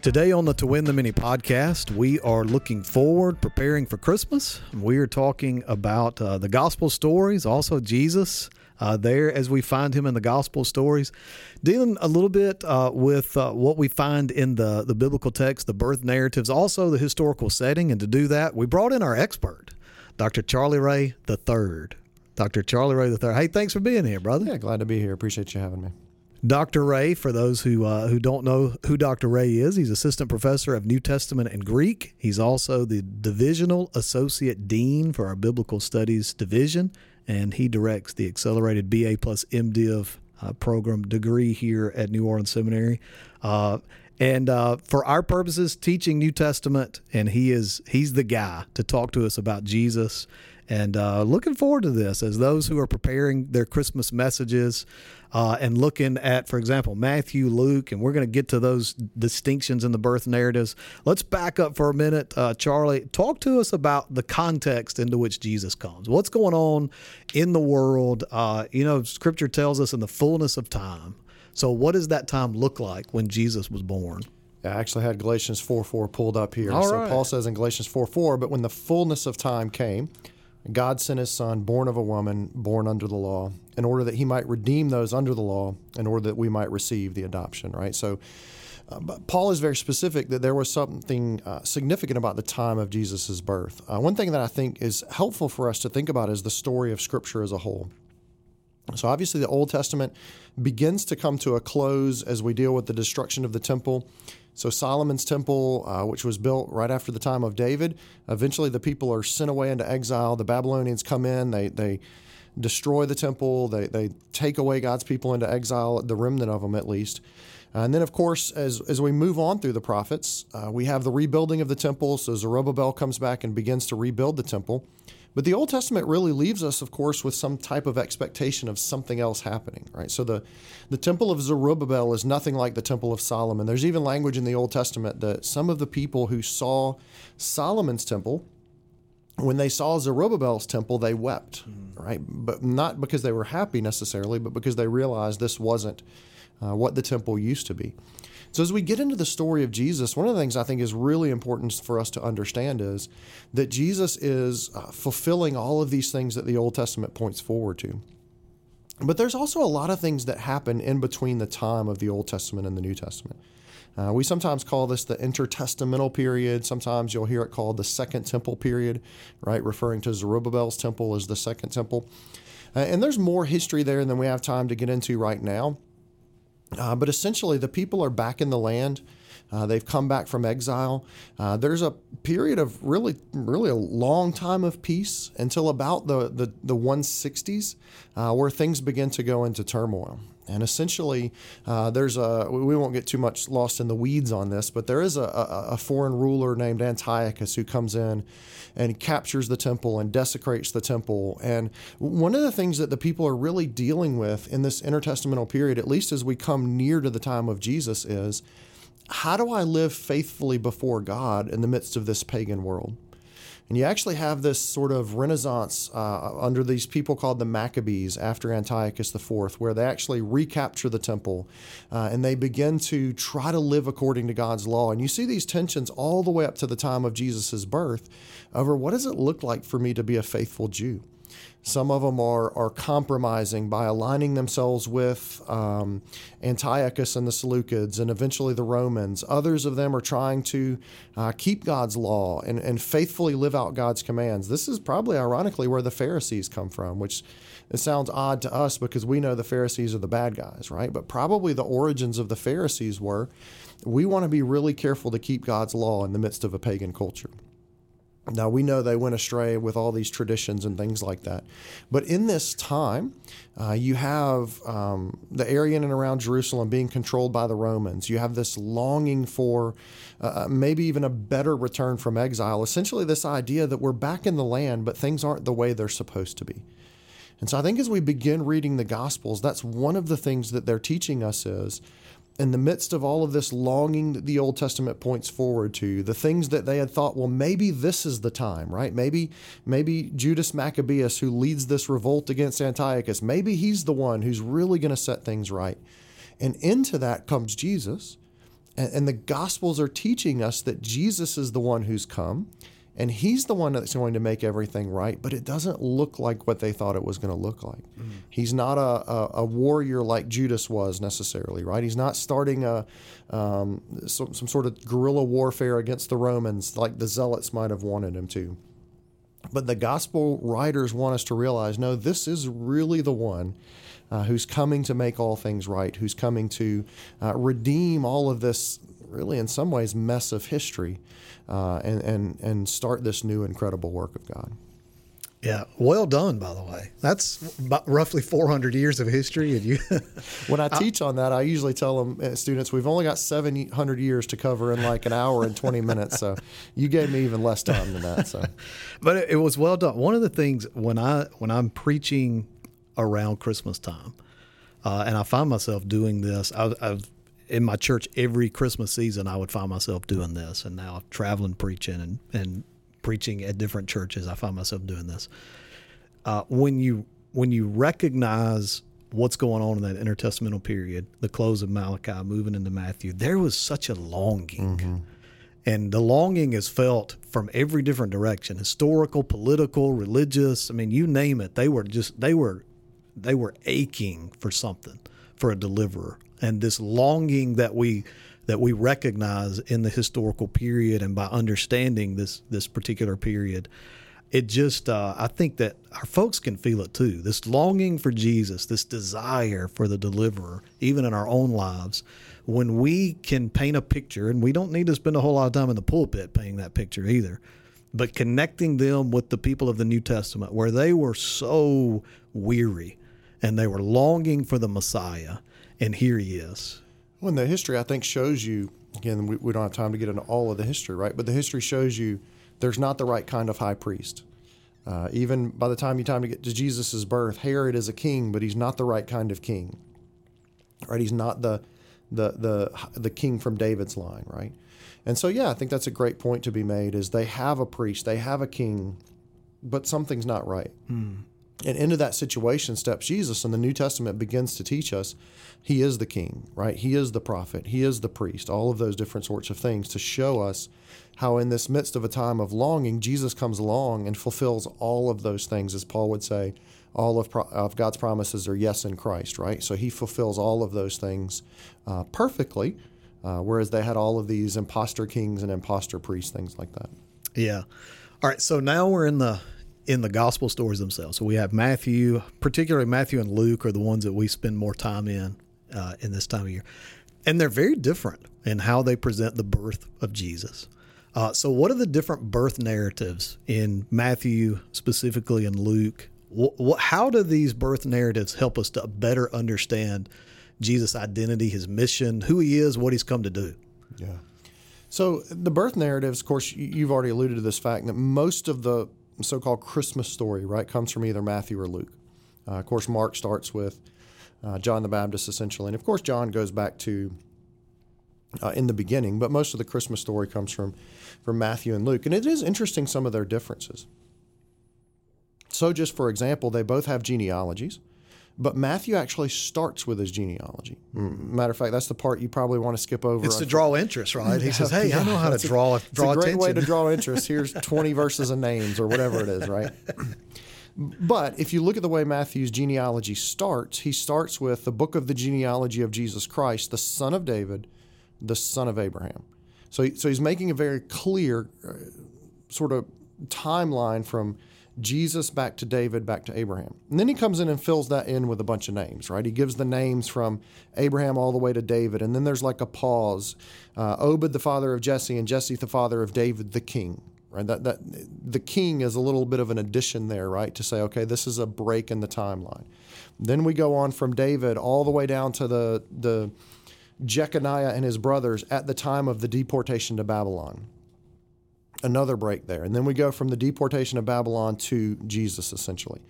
Today on the To Win the Many podcast, we are looking forward, preparing for Christmas. We are talking about uh, the gospel stories, also Jesus. Uh, there, as we find him in the gospel stories, dealing a little bit uh, with uh, what we find in the, the biblical text, the birth narratives, also the historical setting. And to do that, we brought in our expert, Dr. Charlie Ray III. Dr. Charlie Ray III. Hey, thanks for being here, brother. Yeah, glad to be here. Appreciate you having me. Dr. Ray, for those who uh, who don't know who Dr. Ray is, he's assistant professor of New Testament and Greek. He's also the divisional associate dean for our biblical studies division, and he directs the accelerated BA plus MDiv uh, program degree here at New Orleans Seminary. Uh, and uh, for our purposes, teaching New Testament, and he is he's the guy to talk to us about Jesus. And uh, looking forward to this as those who are preparing their Christmas messages uh, and looking at, for example, Matthew, Luke, and we're going to get to those distinctions in the birth narratives. Let's back up for a minute. Uh, Charlie, talk to us about the context into which Jesus comes. What's going on in the world? Uh, you know, Scripture tells us in the fullness of time. So, what does that time look like when Jesus was born? I actually had Galatians 4 4 pulled up here. All so right. Paul says in Galatians 4 4, but when the fullness of time came, God sent his son, born of a woman, born under the law, in order that he might redeem those under the law, in order that we might receive the adoption, right? So, uh, but Paul is very specific that there was something uh, significant about the time of Jesus' birth. Uh, one thing that I think is helpful for us to think about is the story of Scripture as a whole. So, obviously, the Old Testament begins to come to a close as we deal with the destruction of the temple. So, Solomon's temple, uh, which was built right after the time of David, eventually the people are sent away into exile. The Babylonians come in, they, they destroy the temple, they, they take away God's people into exile, the remnant of them at least. And then, of course, as, as we move on through the prophets, uh, we have the rebuilding of the temple. So, Zerubbabel comes back and begins to rebuild the temple. But the Old Testament really leaves us, of course, with some type of expectation of something else happening, right? So the, the temple of Zerubbabel is nothing like the temple of Solomon. There's even language in the Old Testament that some of the people who saw Solomon's temple, when they saw Zerubbabel's temple, they wept, right? But not because they were happy necessarily, but because they realized this wasn't uh, what the temple used to be. So, as we get into the story of Jesus, one of the things I think is really important for us to understand is that Jesus is uh, fulfilling all of these things that the Old Testament points forward to. But there's also a lot of things that happen in between the time of the Old Testament and the New Testament. Uh, we sometimes call this the intertestamental period. Sometimes you'll hear it called the Second Temple period, right? Referring to Zerubbabel's temple as the Second Temple. Uh, and there's more history there than we have time to get into right now. Uh, but essentially, the people are back in the land. Uh, they've come back from exile. Uh, there's a period of really, really a long time of peace until about the the, the 160s, uh, where things begin to go into turmoil. And essentially, uh, there's a we won't get too much lost in the weeds on this, but there is a, a, a foreign ruler named Antiochus who comes in and captures the temple and desecrates the temple. And one of the things that the people are really dealing with in this intertestamental period, at least as we come near to the time of Jesus, is how do I live faithfully before God in the midst of this pagan world? And you actually have this sort of renaissance uh, under these people called the Maccabees after Antiochus IV, where they actually recapture the temple uh, and they begin to try to live according to God's law. And you see these tensions all the way up to the time of Jesus' birth over what does it look like for me to be a faithful Jew? Some of them are, are compromising by aligning themselves with um, Antiochus and the Seleucids and eventually the Romans. Others of them are trying to uh, keep God's law and, and faithfully live out God's commands. This is probably ironically where the Pharisees come from, which it sounds odd to us because we know the Pharisees are the bad guys, right? But probably the origins of the Pharisees were we want to be really careful to keep God's law in the midst of a pagan culture. Now, we know they went astray with all these traditions and things like that. But in this time, uh, you have um, the area in and around Jerusalem being controlled by the Romans. You have this longing for uh, maybe even a better return from exile. Essentially, this idea that we're back in the land, but things aren't the way they're supposed to be. And so I think as we begin reading the Gospels, that's one of the things that they're teaching us is in the midst of all of this longing that the Old Testament points forward to, the things that they had thought, well, maybe this is the time, right? Maybe, maybe Judas Maccabeus, who leads this revolt against Antiochus, maybe he's the one who's really going to set things right. And into that comes Jesus. And, and the Gospels are teaching us that Jesus is the one who's come and he's the one that's going to make everything right, but it doesn't look like what they thought it was going to look like. Mm. He's not a, a, a, warrior like Judas was necessarily, right? He's not starting a um, some, some sort of guerrilla warfare against the Romans like the Zealots might have wanted him to. But the gospel writers want us to realize no, this is really the one uh, who's coming to make all things right, who's coming to uh, redeem all of this, really, in some ways, mess of history uh, and, and, and start this new incredible work of God. Yeah, well done, by the way. That's roughly 400 years of history. And you, when I teach on that, I usually tell them uh, students we've only got 700 years to cover in like an hour and 20 minutes. So you gave me even less time than that. So, but it, it was well done. One of the things when I when I'm preaching around Christmas time, uh, and I find myself doing this. I, I've in my church every Christmas season, I would find myself doing this, and now traveling preaching and and preaching at different churches, I find myself doing this. Uh, when you when you recognize what's going on in that intertestamental period, the close of Malachi, moving into Matthew, there was such a longing. Mm-hmm. And the longing is felt from every different direction historical, political, religious. I mean, you name it. They were just, they were, they were aching for something, for a deliverer and this longing that we that we recognize in the historical period and by understanding this this particular period it just uh, i think that our folks can feel it too. This longing for jesus this desire for the deliverer even in our own lives when we can paint a picture and we don't need to spend a whole lot of time in the pulpit painting that picture either but connecting them with the people of the new testament where they were so weary and they were longing for the messiah and here he is. Well, the history I think shows you again. We, we don't have time to get into all of the history, right? But the history shows you there's not the right kind of high priest. Uh, even by the time you time to get to Jesus' birth, Herod is a king, but he's not the right kind of king. Right? He's not the the the the king from David's line, right? And so yeah, I think that's a great point to be made is they have a priest, they have a king, but something's not right. Mm. And into that situation steps Jesus, and the New Testament begins to teach us he is the king, right? He is the prophet, he is the priest, all of those different sorts of things to show us how, in this midst of a time of longing, Jesus comes along and fulfills all of those things, as Paul would say. All of, of God's promises are yes in Christ, right? So he fulfills all of those things uh, perfectly, uh, whereas they had all of these impostor kings and impostor priests, things like that. Yeah. All right. So now we're in the in the gospel stories themselves. So we have Matthew, particularly Matthew and Luke are the ones that we spend more time in uh, in this time of year. And they're very different in how they present the birth of Jesus. Uh, so, what are the different birth narratives in Matthew specifically and Luke? What, how do these birth narratives help us to better understand Jesus' identity, his mission, who he is, what he's come to do? Yeah. So, the birth narratives, of course, you've already alluded to this fact that most of the so called Christmas story, right, comes from either Matthew or Luke. Uh, of course, Mark starts with uh, John the Baptist, essentially. And of course, John goes back to uh, in the beginning, but most of the Christmas story comes from, from Matthew and Luke. And it is interesting some of their differences. So, just for example, they both have genealogies, but Matthew actually starts with his genealogy. Matter of fact, that's the part you probably want to skip over. It's to draw interest, right? He says, "Hey, yeah, I know how to draw a, draw it's a great attention. way to draw interest. Here's 20 verses of names or whatever it is, right?" But if you look at the way Matthew's genealogy starts, he starts with the book of the genealogy of Jesus Christ, the son of David, the son of Abraham. So, so he's making a very clear uh, sort of timeline from Jesus back to David, back to Abraham. And then he comes in and fills that in with a bunch of names, right? He gives the names from Abraham all the way to David. And then there's like a pause uh, Obed, the father of Jesse, and Jesse, the father of David, the king, right? That that the king is a little bit of an addition there, right? To say, okay, this is a break in the timeline. Then we go on from David all the way down to the the Jeconiah and his brothers at the time of the deportation to Babylon. Another break there. And then we go from the deportation of Babylon to Jesus, essentially.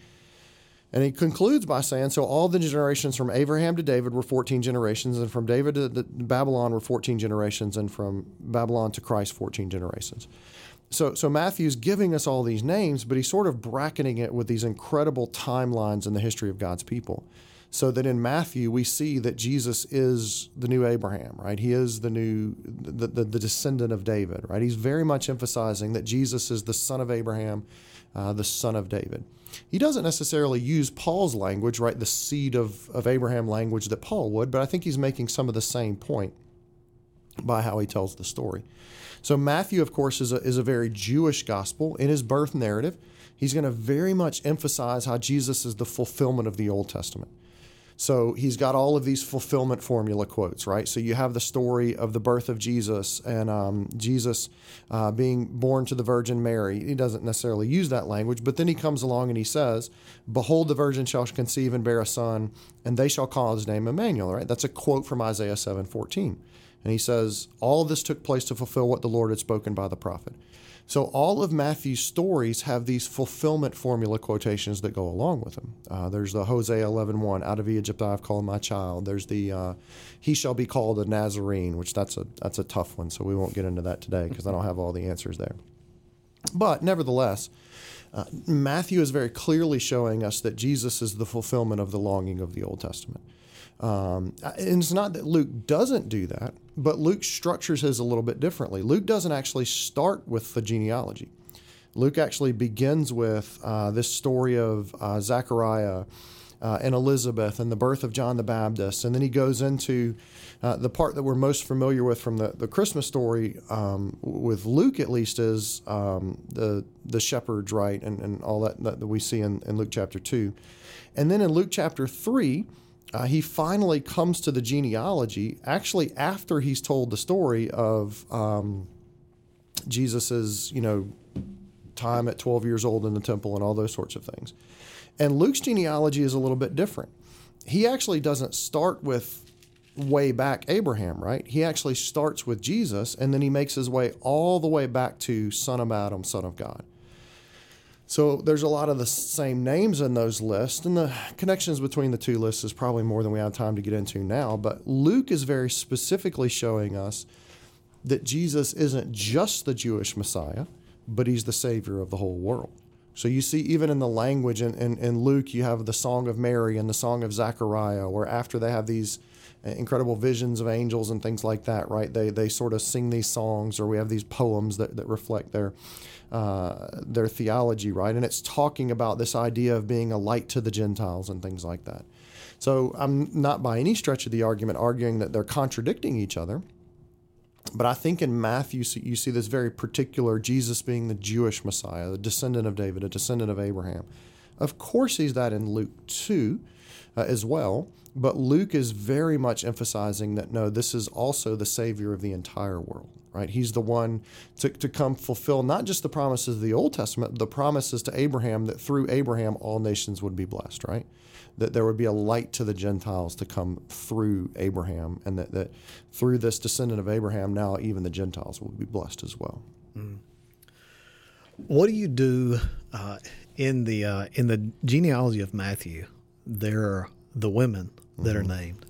And he concludes by saying, so all the generations from Abraham to David were 14 generations, and from David to Babylon were 14 generations, and from Babylon to Christ, 14 generations so so Matthew's giving us all these names, but he's sort of bracketing it with these incredible timelines in the history of God's people. So that in Matthew we see that Jesus is the new Abraham, right? He is the new the, the, the descendant of David, right? He's very much emphasizing that Jesus is the son of Abraham, uh, the son of David. He doesn't necessarily use Paul's language, right? The seed of, of Abraham language that Paul would, but I think he's making some of the same point by how he tells the story. So Matthew, of course, is a, is a very Jewish gospel in his birth narrative. He's going to very much emphasize how Jesus is the fulfillment of the Old Testament. So he's got all of these fulfillment formula quotes, right? So you have the story of the birth of Jesus and um, Jesus uh, being born to the Virgin Mary. He doesn't necessarily use that language, but then he comes along and he says, Behold, the virgin shall conceive and bear a son, and they shall call his name Emmanuel, right? That's a quote from Isaiah 7 14. And he says, All of this took place to fulfill what the Lord had spoken by the prophet. So all of Matthew's stories have these fulfillment formula quotations that go along with them. Uh, there's the Hosea 11:1, "Out of Egypt I have called my child." There's the uh, "He shall be called a Nazarene," which that's a that's a tough one, so we won't get into that today because I don't have all the answers there. But nevertheless, uh, Matthew is very clearly showing us that Jesus is the fulfillment of the longing of the Old Testament. Um, and it's not that Luke doesn't do that, but Luke structures his a little bit differently. Luke doesn't actually start with the genealogy. Luke actually begins with uh, this story of uh, Zechariah uh, and Elizabeth and the birth of John the Baptist. And then he goes into uh, the part that we're most familiar with from the, the Christmas story, um, with Luke at least, is um, the, the shepherds, right? And, and all that, that we see in, in Luke chapter 2. And then in Luke chapter 3, uh, he finally comes to the genealogy actually after he's told the story of um, Jesus's, you know, time at 12 years old in the temple and all those sorts of things. And Luke's genealogy is a little bit different. He actually doesn't start with way back Abraham, right? He actually starts with Jesus and then he makes his way all the way back to son of Adam, son of God. So there's a lot of the same names in those lists, and the connections between the two lists is probably more than we have time to get into now. But Luke is very specifically showing us that Jesus isn't just the Jewish Messiah, but he's the Savior of the whole world. So you see, even in the language in, in, in Luke, you have the Song of Mary and the Song of Zechariah, where after they have these incredible visions of angels and things like that, right? They, they sort of sing these songs, or we have these poems that, that reflect their uh, their theology, right? And it's talking about this idea of being a light to the Gentiles and things like that. So I'm not by any stretch of the argument arguing that they're contradicting each other. But I think in Matthew, you see this very particular Jesus being the Jewish Messiah, the descendant of David, a descendant of Abraham. Of course, he's that in Luke 2 uh, as well. But Luke is very much emphasizing that no, this is also the Savior of the entire world right? He's the one to, to come fulfill not just the promises of the Old Testament, the promises to Abraham that through Abraham all nations would be blessed, right? That there would be a light to the Gentiles to come through Abraham, and that, that through this descendant of Abraham, now even the Gentiles will be blessed as well. Mm. What do you do uh, in the uh, in the genealogy of Matthew? There are the women that mm-hmm. are named.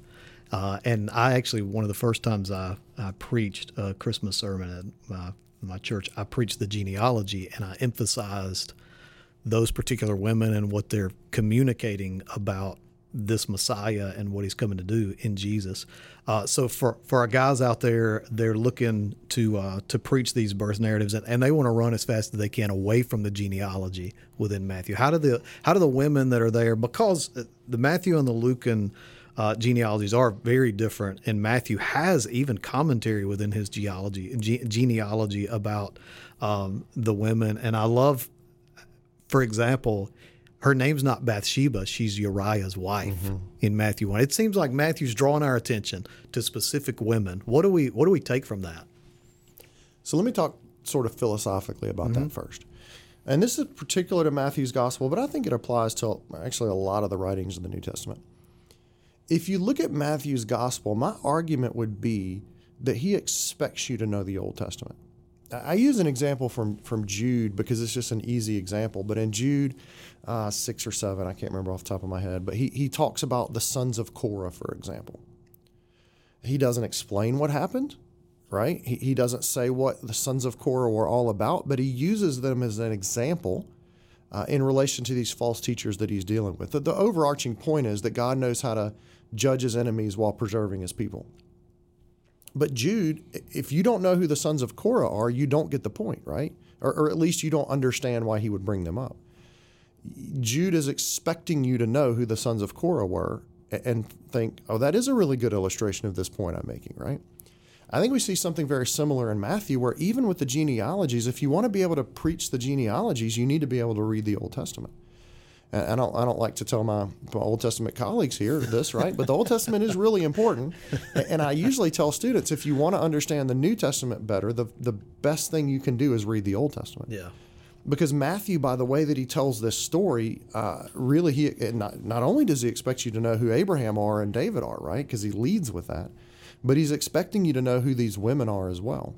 Uh, and I actually, one of the first times I, I preached a Christmas sermon at my, my church, I preached the genealogy and I emphasized those particular women and what they're communicating about this Messiah and what he's coming to do in Jesus. Uh, so for, for our guys out there, they're looking to uh, to preach these birth narratives and, and they want to run as fast as they can away from the genealogy within Matthew. How do the how do the women that are there because the Matthew and the Lucan uh, genealogies are very different. And Matthew has even commentary within his genealogy, ge- genealogy about um, the women. And I love, for example, her name's not Bathsheba; she's Uriah's wife mm-hmm. in Matthew one. It seems like Matthew's drawing our attention to specific women. What do we what do we take from that? So let me talk sort of philosophically about mm-hmm. that first. And this is particular to Matthew's gospel, but I think it applies to actually a lot of the writings of the New Testament if you look at Matthew's gospel, my argument would be that he expects you to know the Old Testament. I use an example from, from Jude because it's just an easy example. But in Jude uh, 6 or 7, I can't remember off the top of my head, but he, he talks about the sons of Korah, for example. He doesn't explain what happened, right? He, he doesn't say what the sons of Korah were all about, but he uses them as an example uh, in relation to these false teachers that he's dealing with. The, the overarching point is that God knows how to judge his enemies while preserving his people. But Jude, if you don't know who the sons of Korah are, you don't get the point, right? Or, or, at least you don't understand why he would bring them up. Jude is expecting you to know who the sons of Korah were and think, oh, that is a really good illustration of this point I'm making, right? I think we see something very similar in Matthew, where even with the genealogies, if you want to be able to preach the genealogies, you need to be able to read the Old Testament. And I don't, I don't like to tell my, my Old Testament colleagues here this, right? But the Old Testament is really important. And I usually tell students if you want to understand the New Testament better, the, the best thing you can do is read the Old Testament. Yeah. Because Matthew, by the way that he tells this story, uh, really he not, not only does he expect you to know who Abraham are and David are, right? Because he leads with that, but he's expecting you to know who these women are as well.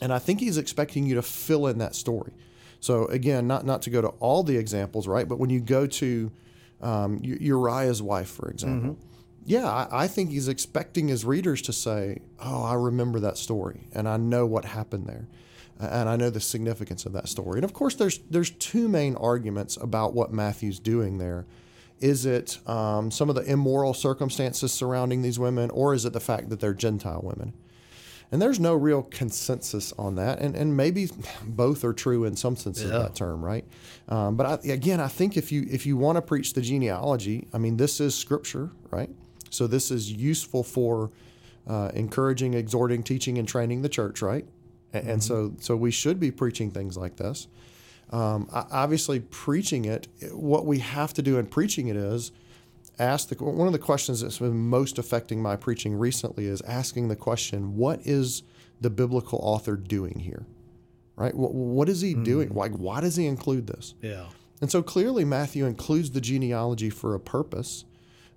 And I think he's expecting you to fill in that story. So again, not not to go to all the examples, right? But when you go to um, Uriah's wife, for example, mm-hmm. yeah, I, I, think he's expecting his readers to say, "Oh, I remember that story, and I know what happened there." And I know the significance of that story. And of course, there's there's two main arguments about what Matthew's doing there. Is it um, some of the immoral circumstances surrounding these women, or is it the fact that they're Gentile women? And there's no real consensus on that, and and maybe both are true in some sense yeah. of that term, right? Um, but I, again, I think if you if you want to preach the genealogy, I mean, this is scripture, right? So this is useful for uh, encouraging, exhorting, teaching, and training the church, right? And, mm-hmm. so, so we should be preaching things like this. Um, obviously, preaching it, what we have to do in preaching it is ask the one of the questions that's been most affecting my preaching recently is asking the question, what is the biblical author doing here? Right? What, what is he mm-hmm. doing? Like, why does he include this? Yeah. And so clearly, Matthew includes the genealogy for a purpose.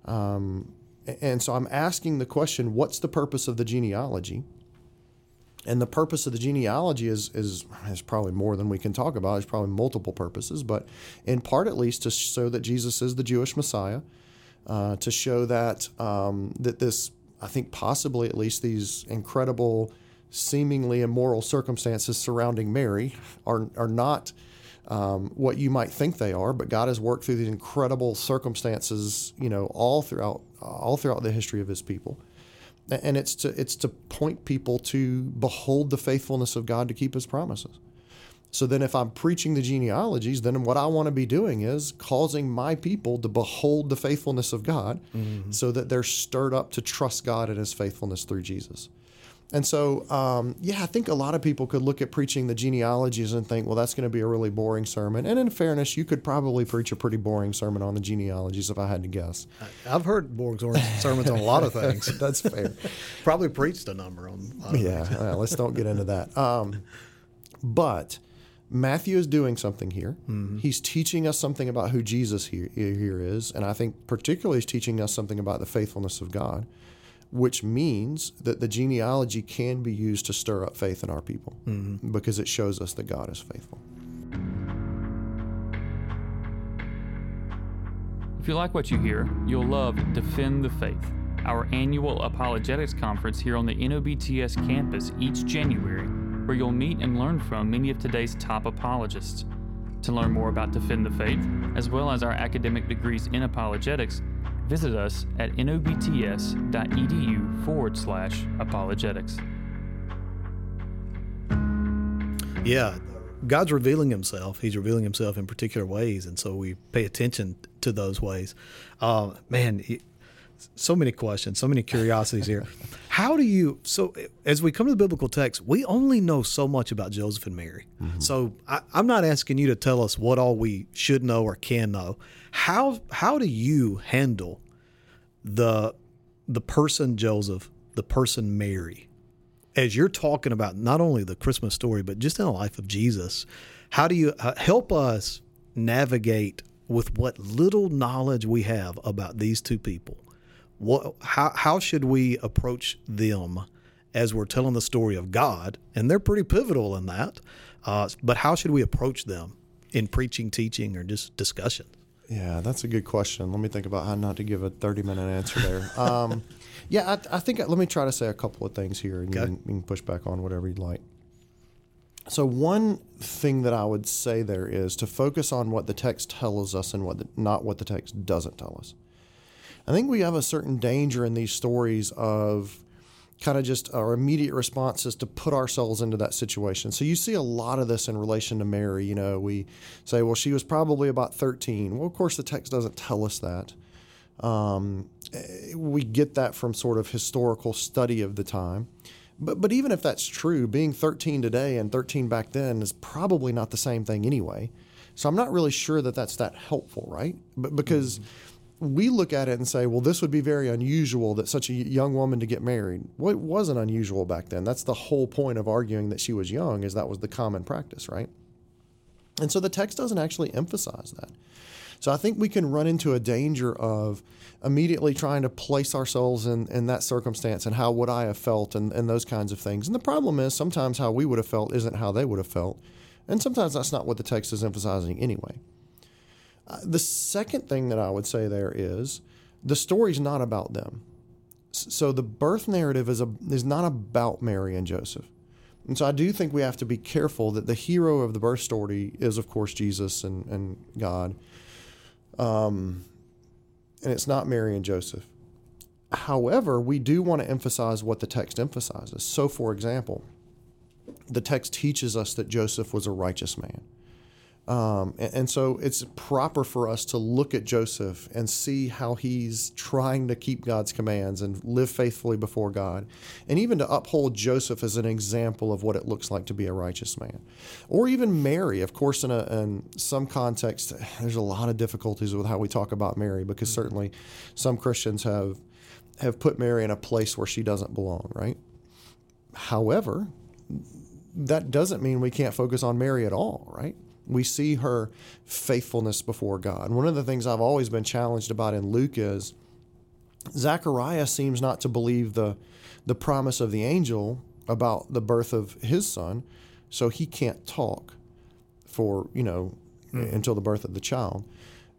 Um, and so I'm asking the question, what's the purpose of the genealogy? And the purpose of the genealogy is, is, is probably more than we can talk about. There's probably multiple purposes, but in part at least to show that Jesus is the Jewish Messiah, uh, to show that um, that this, I think possibly at least these incredible, seemingly immoral circumstances surrounding Mary are, are not um, what you might think they are, but God has worked through these incredible circumstances, you know, all throughout all throughout the history of His people and it's to it's to point people to behold the faithfulness of God to keep His promises. So then, if I'm preaching the genealogies, then what I want to be doing is causing my people to behold the faithfulness of God, mm-hmm. so that they're stirred up to trust God and His faithfulness through Jesus. And so, um, yeah, I think a lot of people could look at preaching the genealogies and think, well, that's going to be a really boring sermon. And in fairness, you could probably preach a pretty boring sermon on the genealogies if I had to guess. I've heard boring sermons on a lot of things. that's fair. probably preached a number on. yeah, well, let's don't get into that. Um, but Matthew is doing something here. Mm-hmm. He's teaching us something about who Jesus here, here is, and I think particularly he's teaching us something about the faithfulness of God which means that the genealogy can be used to stir up faith in our people mm-hmm. because it shows us that God is faithful. If you like what you hear, you'll love Defend the Faith, our annual apologetics conference here on the NOBTS campus each January, where you'll meet and learn from many of today's top apologists. To learn more about Defend the Faith, as well as our academic degrees in apologetics, Visit us at nobts.edu forward slash apologetics. Yeah, God's revealing Himself. He's revealing Himself in particular ways, and so we pay attention to those ways. Uh, man, so many questions, so many curiosities here. How do you? So as we come to the biblical text, we only know so much about Joseph and Mary. Mm-hmm. So I, I'm not asking you to tell us what all we should know or can know. How how do you handle the the person Joseph, the person Mary? As you're talking about not only the Christmas story, but just in the life of Jesus, how do you uh, help us navigate with what little knowledge we have about these two people? What, how, how should we approach them as we're telling the story of God? And they're pretty pivotal in that. Uh, but how should we approach them in preaching, teaching, or just discussion? Yeah, that's a good question. Let me think about how not to give a 30 minute answer there. Um, yeah, I, I, think let me try to say a couple of things here and okay. you, can, you, can, push back on whatever you'd like. So, one thing that I would say there is to focus on what the text tells us and what the, not what the text doesn't tell us. I think we have a certain danger in these stories of kind of just our immediate response is to put ourselves into that situation. So you see a lot of this in relation to Mary. You know, we say, well, she was probably about 13. Well, of course, the text doesn't tell us that. Um, we get that from sort of historical study of the time. But, but even if that's true, being 13 today and 13 back then is probably not the same thing anyway. So I'm not really sure that that's that helpful, right? But because mm-hmm. We look at it and say, well, this would be very unusual that such a young woman to get married. Well, it wasn't unusual back then. That's the whole point of arguing that she was young, is that was the common practice, right? And so the text doesn't actually emphasize that. So I think we can run into a danger of immediately trying to place ourselves in, in that circumstance and how would I have felt and, and those kinds of things. And the problem is sometimes how we would have felt isn't how they would have felt. And sometimes that's not what the text is emphasizing anyway. Uh, the second thing that I would say there is the story's not about them. So the birth narrative is, a, is not about Mary and Joseph. And so I do think we have to be careful that the hero of the birth story is, of course, Jesus and, and God. Um, and it's not Mary and Joseph. However, we do want to emphasize what the text emphasizes. So, for example, the text teaches us that Joseph was a righteous man. Um, and, and, so it's proper for us to look at Joseph and see how he's trying to keep God's commands and live faithfully before God, and even to uphold Joseph as an example of what it looks like to be a righteous man. Or even Mary, of course, in, a, in some context, there's a lot of difficulties with how we talk about Mary because mm-hmm. certainly some Christians have have put Mary in a place where she doesn't belong, right? However, that doesn't mean we can't focus on Mary at all, right? We see her faithfulness before God. One of the things I've always been challenged about in Luke is Zechariah seems not to believe the the promise of the angel about the birth of his son, so he can't talk for, you know, mm. until the birth of the child.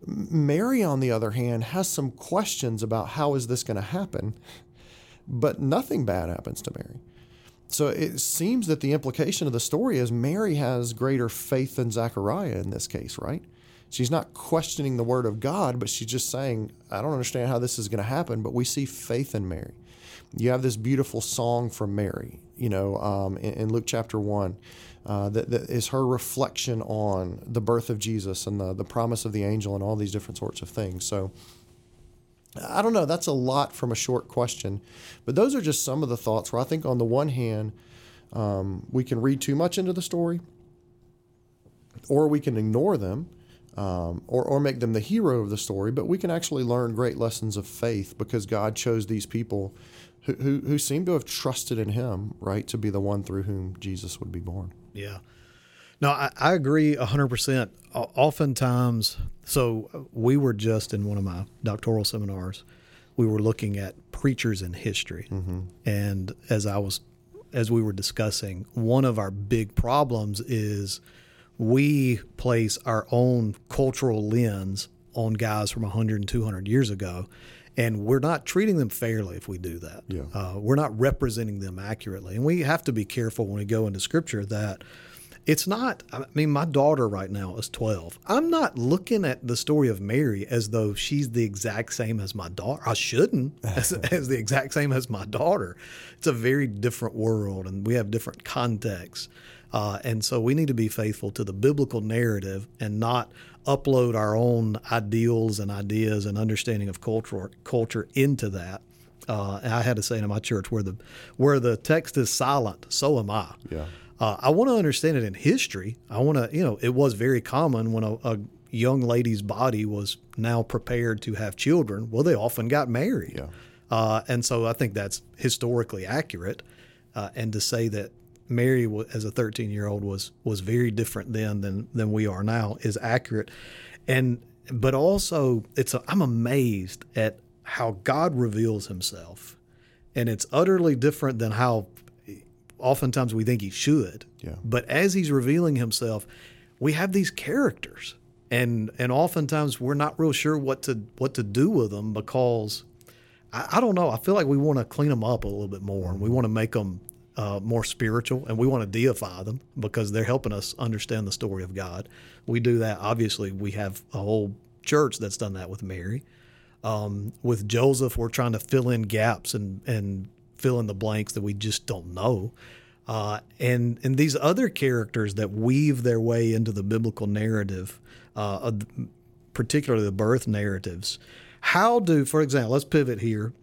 Mary on the other hand has some questions about how is this going to happen, but nothing bad happens to Mary. So it seems that the implication of the story is Mary has greater faith than Zechariah in this case, right? She's not questioning the word of God, but she's just saying, I don't understand how this is going to happen, but we see faith in Mary. You have this beautiful song from Mary, you know, um, in, in, Luke chapter 1, uh, that, that is her reflection on the birth of Jesus and the, the promise of the angel and all these different sorts of things. So, I don't know. That's a lot from a short question. But those are just some of the thoughts where I think, on the one hand, um, we can read too much into the story, or we can ignore them, um, or, or make them the hero of the story. But we can actually learn great lessons of faith because God chose these people who, who, who seem to have trusted in Him, right, to be the one through whom Jesus would be born. Yeah. No, I, I agree 100%. Oftentimes, so we were just in one of my doctoral seminars, we were looking at preachers in history. Mm-hmm. And as I was, as we were discussing, one of our big problems is we place our own cultural lens on guys from 100 and 200 years ago and we're not treating them fairly if we do that. Yeah. Uh, we're not representing them accurately, and we have to be careful when we go into Scripture that it's not, I mean, my daughter right now is 12. I'm not looking at the story of Mary as though she's the exact same as my daughter. I shouldn't, as, as the exact same as my daughter. It's a very different world and we have different contexts. Uh, and so we need to be faithful to the biblical narrative and not upload our own ideals and ideas and understanding of culture culture into that. Uh, I had to say in my church, where the where the text is silent, so am I. Yeah. Uh, I want to understand it in history. I want to, you know, it was very common when a, a, young lady's body was now prepared to have children. Well, they often got married. Yeah. Uh, and so I think that's historically accurate. Uh, and to say that Mary, as a 13 year old, was was very different then than than we are now is accurate. And but also, it's a, I'm amazed at how God reveals Himself, and it's utterly different than how oftentimes we think he should. Yeah. But as he's revealing himself, we have these characters, and and oftentimes we're not real sure what to what to do with them because I, I don't know. I feel like we want to clean them up a little bit more, and we want to make them uh, more spiritual, and we want to deify them because they're helping us understand the story of God. We do that. Obviously, we have a whole church that's done that with Mary. Um, with Joseph, we're trying to fill in gaps and and fill in the blanks that we just don't know. Uh, and and these other characters that weave their way into the biblical narrative, uh, particularly the birth narratives. How do, for example, let's pivot here.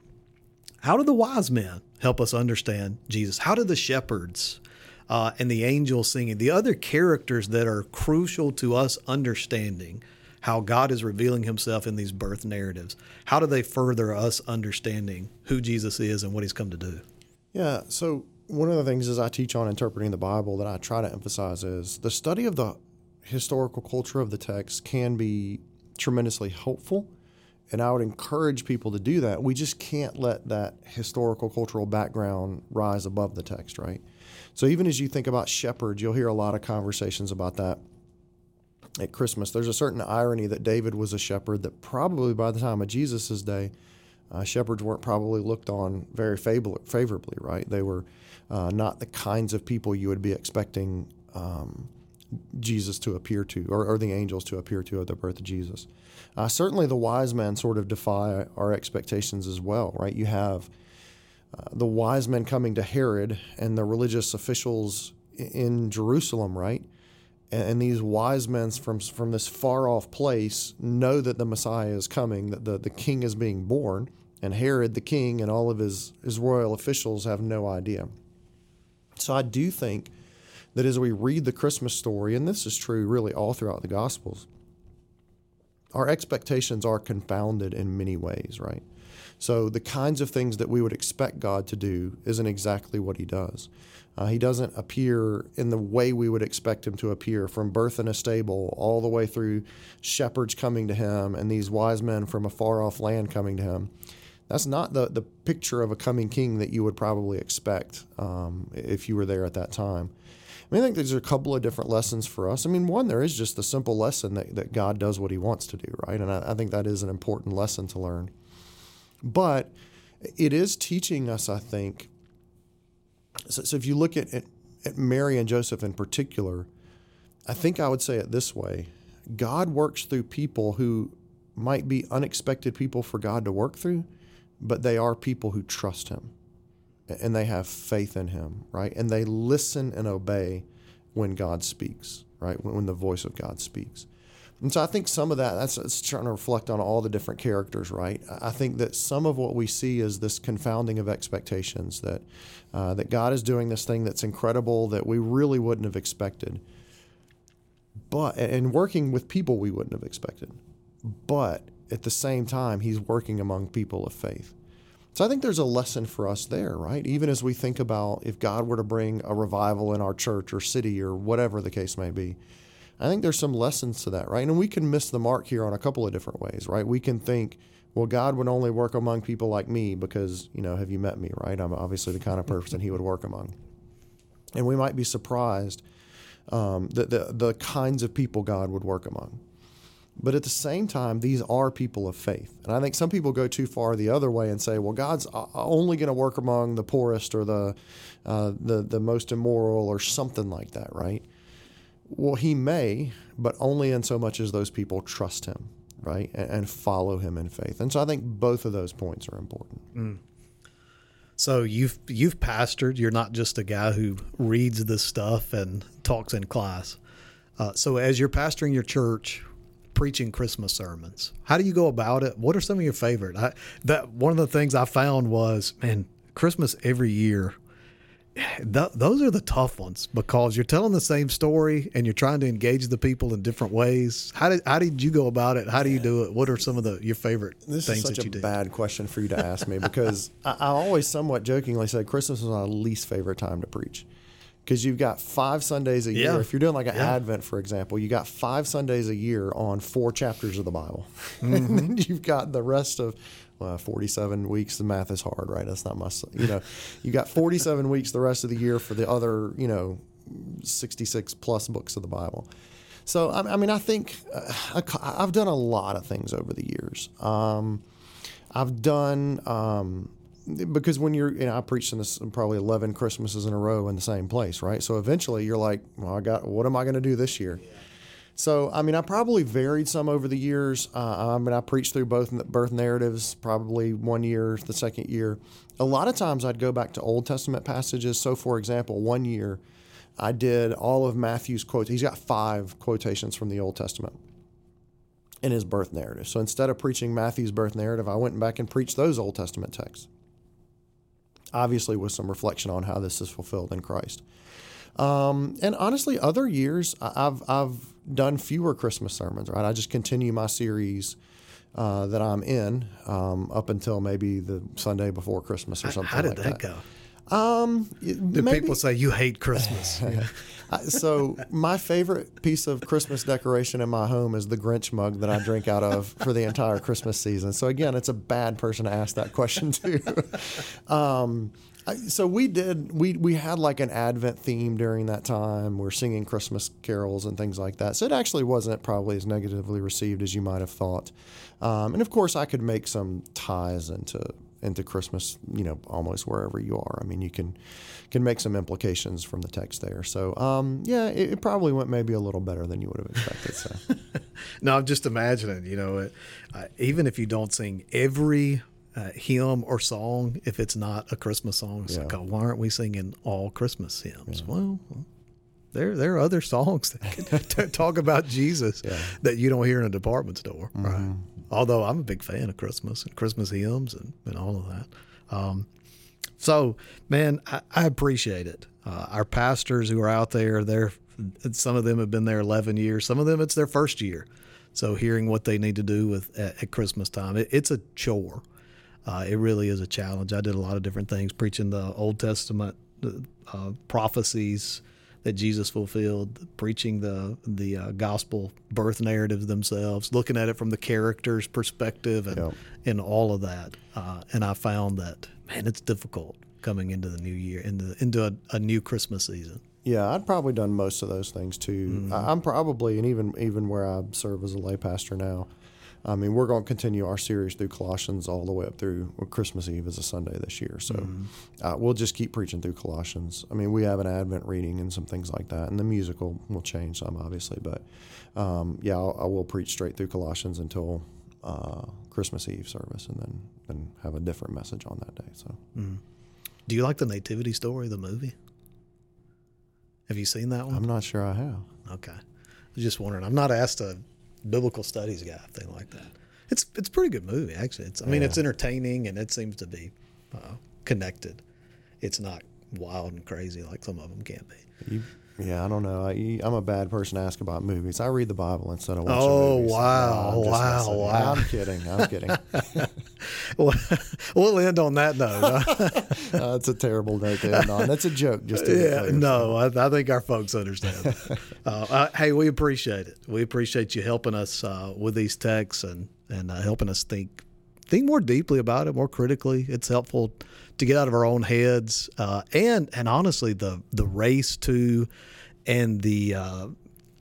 How do the wise men help us understand Jesus? How do the shepherds uh, and the angels singing, the other characters that are crucial to us understanding how God is revealing himself in these birth narratives, how do they further us understanding who Jesus is and what he's come to do? Yeah, so one of the things as I teach on interpreting the Bible that I try to emphasize is the study of the historical culture of the text can be tremendously helpful. And I would encourage people to do that. We just can't let that historical cultural background rise above the text, right? So even as you think about shepherds, you'll hear a lot of conversations about that at Christmas. There's a certain irony that David was a shepherd that probably by the time of Jesus' day, uh, shepherds weren't probably looked on very favorably, right? They were uh, not the kinds of people you would be expecting um, Jesus to appear to, or, or, the angels to appear to at the birth of Jesus. Uh, certainly, the wise men sort of defy our expectations as well, right? You have uh, the wise men coming to Herod and the religious officials in Jerusalem, right? And, these wise men from from this far off place know that the Messiah is coming, that the, the king is being born, and Herod the king and all of his, his royal officials have no idea. So I do think that as we read the Christmas story, and this is true really all throughout the Gospels, our expectations are confounded in many ways, right? So the kinds of things that we would expect God to do isn't exactly what He does. Uh, he doesn't appear in the way we would expect him to appear, from birth in a stable all the way through shepherds coming to him and these wise men from a far off land coming to him that's not the, the picture of a coming king that you would probably expect um, if you were there at that time. I mean, I think there's a couple of different lessons for us. I mean, one, there is just the simple lesson that, that God does what he wants to do, right? And I, I think that is an important lesson to learn. But it is teaching us, I think. So, so if you look at, at, at Mary and Joseph in particular, I think I would say it this way God works through people who might be unexpected people for God to work through but they are people who trust him and they have faith in him, right? And they listen and obey when God speaks, right? When, when the voice of God speaks. And so I think some of that, that's, that's trying to reflect on all the different characters, right? I think that some of what we see is this confounding of expectations that, uh, that God is doing this thing that's incredible that we really wouldn't have expected. But, and working with people we wouldn't have expected. But at the same time, he's working among people of faith. So I think there's a lesson for us there, right? Even as we think about if God were to bring a revival in our church or city or whatever the case may be, I think there's some lessons to that, right? And we can miss the mark here on a couple of different ways, right? We can think, well, God would only work among people like me because, you know, have you met me, right? I'm obviously the kind of person he would work among. And we might be surprised um, that the, the kinds of people God would work among. But at the same time, these are people of faith. And I think some people go too far the other way and say, well, God's only going to work among the poorest or the, uh, the, the most immoral or something like that, right? Well, he may, but only in so much as those people trust him, right? And, and follow him in faith. And so I think both of those points are important. Mm. So you've you've pastored. You're not just a guy who reads this stuff and talks in class. Uh, so as you're pastoring your church, preaching Christmas sermons. How do you go about it? What are some of your favorite? I, that one of the things I found was, man, Christmas every year. Th- those are the tough ones because you're telling the same story and you're trying to engage the people in different ways. How did how did you go about it? How do you do it? What are some of the your favorite this things is such that you a bad question for you to ask me because I, I always somewhat jokingly say Christmas is my least favorite time to preach because you've got five Sundays a year. Yeah. If you're doing like an Yeah. Advent, for example, you got five Sundays a year on four chapters of the Bible. Mm-hmm. and then you've got the rest of well, 47 weeks. The math is hard, right? That's not my, you know, you got 47 weeks the rest of the year for the other, you know, 66 plus books of the Bible. So, I, I mean, I think uh, I, I've done a lot of things over the years. Um, I've done um, because when you're, you know, I preached in this probably 11 Christmases in a row in the same place, right? So eventually you're like, well, I got, what am I going to do this year? So, I mean, I probably varied some over the years. Uh, I mean, I preached through both birth narratives, probably one year, the second year. A lot of times I'd go back to Old Testament passages. So, for example, one year I did all of Matthew's quotes. He's got five quotations from the Old Testament in his birth narrative. So instead of preaching Matthew's birth narrative, I went back and preached those Old Testament texts. Obviously, with some reflection on how this is fulfilled in Christ. Um, and honestly, other years I've I've done fewer Christmas sermons. Right, I just continue my series uh, that I'm in um, up until maybe the Sunday before Christmas or something. How did like that, that, go? Um, Do maybe, people say you hate Christmas? so my favorite piece of Christmas decoration in my home is the Grinch mug that I drink out of for the entire Christmas season. So again, it's a bad person to ask that question to. um, so we did we we had like an advent theme during that time. We're singing christmas carols and things like that. So it actually wasn't probably as negatively received as you might have thought. Um, and of course i could make some ties into into christmas you know almost wherever you are. I mean you can can make some implications from the text there. So um, yeah it, it, probably went maybe a little better than you would have expected so. No i'm just imagining you know it, uh, even if you don't sing every uh, hymn or song if it's not a Christmas song. It's yeah. like, oh, why aren't we singing all Christmas hymns? Yeah. Well, there there are other songs that can talk about Jesus yeah. that you don't hear in a department store, mm-hmm. right? Although I'm a big fan of Christmas and Christmas hymns and, and all of that. Um, so, man, I, I appreciate it. Uh, our pastors who are out there, they're some of them have been there 11 years. Some of them it's their first year. So hearing what they need to do with at, at Christmas time, it, it's a chore uh, it really is a challenge. I did a lot of different things, preaching the Old Testament uh, prophecies that Jesus fulfilled, preaching the the uh, gospel birth narratives themselves, looking at it from the character's perspective, and yep. and all of that. Uh, and I found that man, it's difficult coming into the new year, into into a, a new Christmas season. Yeah, I'd probably done most of those things too. Mm-hmm. I'm probably, and even even where I serve as a lay pastor now, I mean, we're going to continue our series through Colossians all the way up through well, Christmas Eve is a Sunday this year. So mm-hmm. uh, we'll just keep preaching through Colossians. I mean, we have an Advent reading and some things like that, and the musical will change some, obviously. But um, yeah, I'll, I will preach straight through Colossians until uh, Christmas Eve service, and then then have a different message on that day. So, mm. do you like the Nativity story, the movie? Have you seen that one? I'm not sure I have. Okay, I was just wondering. I'm not asked to biblical studies guy, thing like that. It's it's a pretty good movie actually. It's I mean yeah. it's entertaining and it seems to be uh, connected. It's not wild and crazy like some of them can be. You yeah, I don't know. I, am a bad person to ask about movies. I read the Bible instead of watching oh, movies. wow, no, wow, wow. I'm kidding. I'm kidding. well, end on that note. uh, that's a terrible note to end on. That's a joke. Just yeah, no, I, I, think our folks understand. Uh, uh, hey, we appreciate it. We appreciate you helping us uh, with these texts and and uh, helping us think think more deeply about it, more critically. It's helpful to get out of our own heads, uh, and and honestly, the the race to and the uh,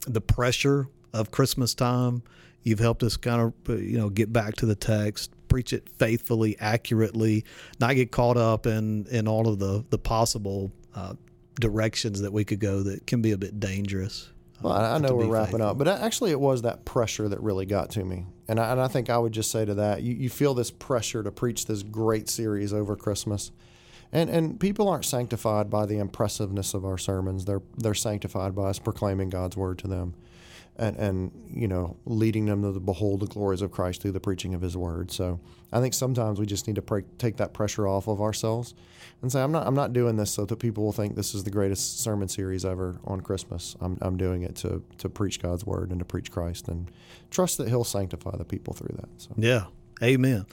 the pressure of Christmas time. You've helped us kind of uh, you know get back to the text, preach it faithfully, accurately, not get caught up in in all of the the possible uh, directions that we could go that can be a bit dangerous. Well, I, know we're wrapping faithful. up, but actually, it was that pressure that really got to me. And I, and I think I would just say to that, you, you feel this pressure to preach this great series over Christmas. And, and people aren't sanctified by the impressiveness of our sermons. They're, they're sanctified by us proclaiming God's word to them and, and you know leading them to behold the glories of Christ through the preaching of His Word. So I think sometimes we just need to pray, take that pressure off of ourselves and say, I'm not I'm not doing this so that people will think this is the greatest sermon series ever on Christmas. I'm I'm doing it to to preach God's Word and to preach Christ and trust that He'll sanctify the people through that. So. Yeah, Amen.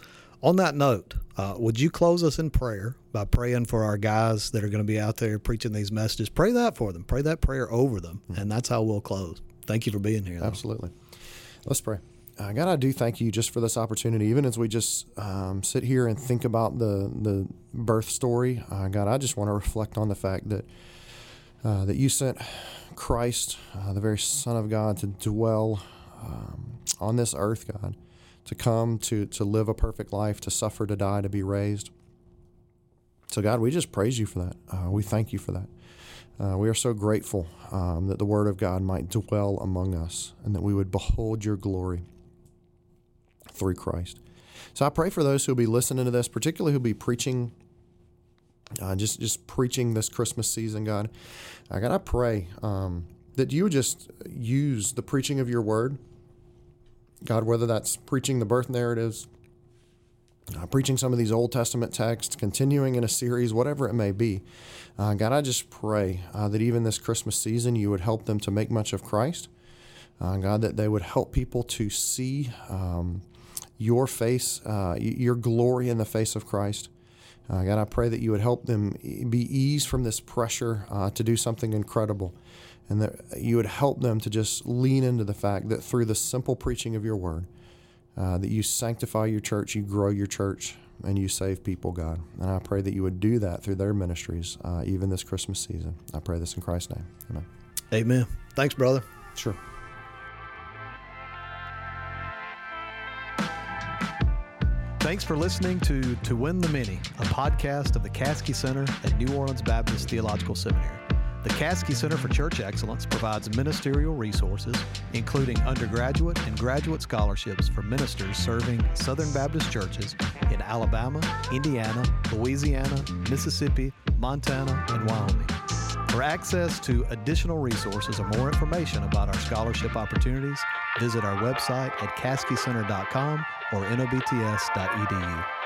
On that note, uh, would you close us in prayer by praying for our guys that are going to be out there preaching these messages? Pray that for them. Pray that prayer over them, mm-hmm. and that's how we'll close. Thank you for being here. Though. Absolutely. Let's pray. Uh, God, I do thank you just for this opportunity, even as we just um, sit here and think about the the birth story. Uh, God, I just want to reflect on the fact that uh, that you sent Christ, uh, the very Son of God, to dwell um, on this earth, God, to come to to live a perfect life, to suffer, to die, to be raised, So, God, we just praise you for that. Uh, we thank you for that. Uh, we are so grateful um, that the Word of God might dwell among us and that we would behold your glory through Christ. So I pray for those who'll be listening to this, particularly who'll be preaching, uh, just just preaching this Christmas season, God. Uh, I pray um, that you would just use the preaching of your Word, God, whether that's preaching the birth narratives, uh, preaching some of these Old Testament texts, continuing in a series, whatever it may be. Uh, God, I just pray uh, that even this Christmas season, you would help them to make much of Christ. Uh, God, that they would help people to see um, your face, uh, your glory in the face of Christ. Uh, God, I pray that you would help them be eased from this pressure to do something incredible and that you would help them to just lean into the fact that through the simple preaching of your word, uh, that you sanctify your church, you grow your church, and you save people, God. And I pray that you would do that through their ministries, uh, even this Christmas season. I pray this in Christ's name. Amen. Amen. Thanks, brother. Sure. Thanks for listening to To Win the Many, a podcast of the Caskey Center at New Orleans Baptist Theological Seminary. The Caskey Center for Church Excellence provides ministerial resources, including undergraduate and graduate scholarships for ministers serving Southern Baptist churches in Alabama, Indiana, Louisiana, Mississippi, Montana, and Wyoming. For access to additional resources or more information about our scholarship opportunities, visit our website at caskeycenter.com or nobts.edu.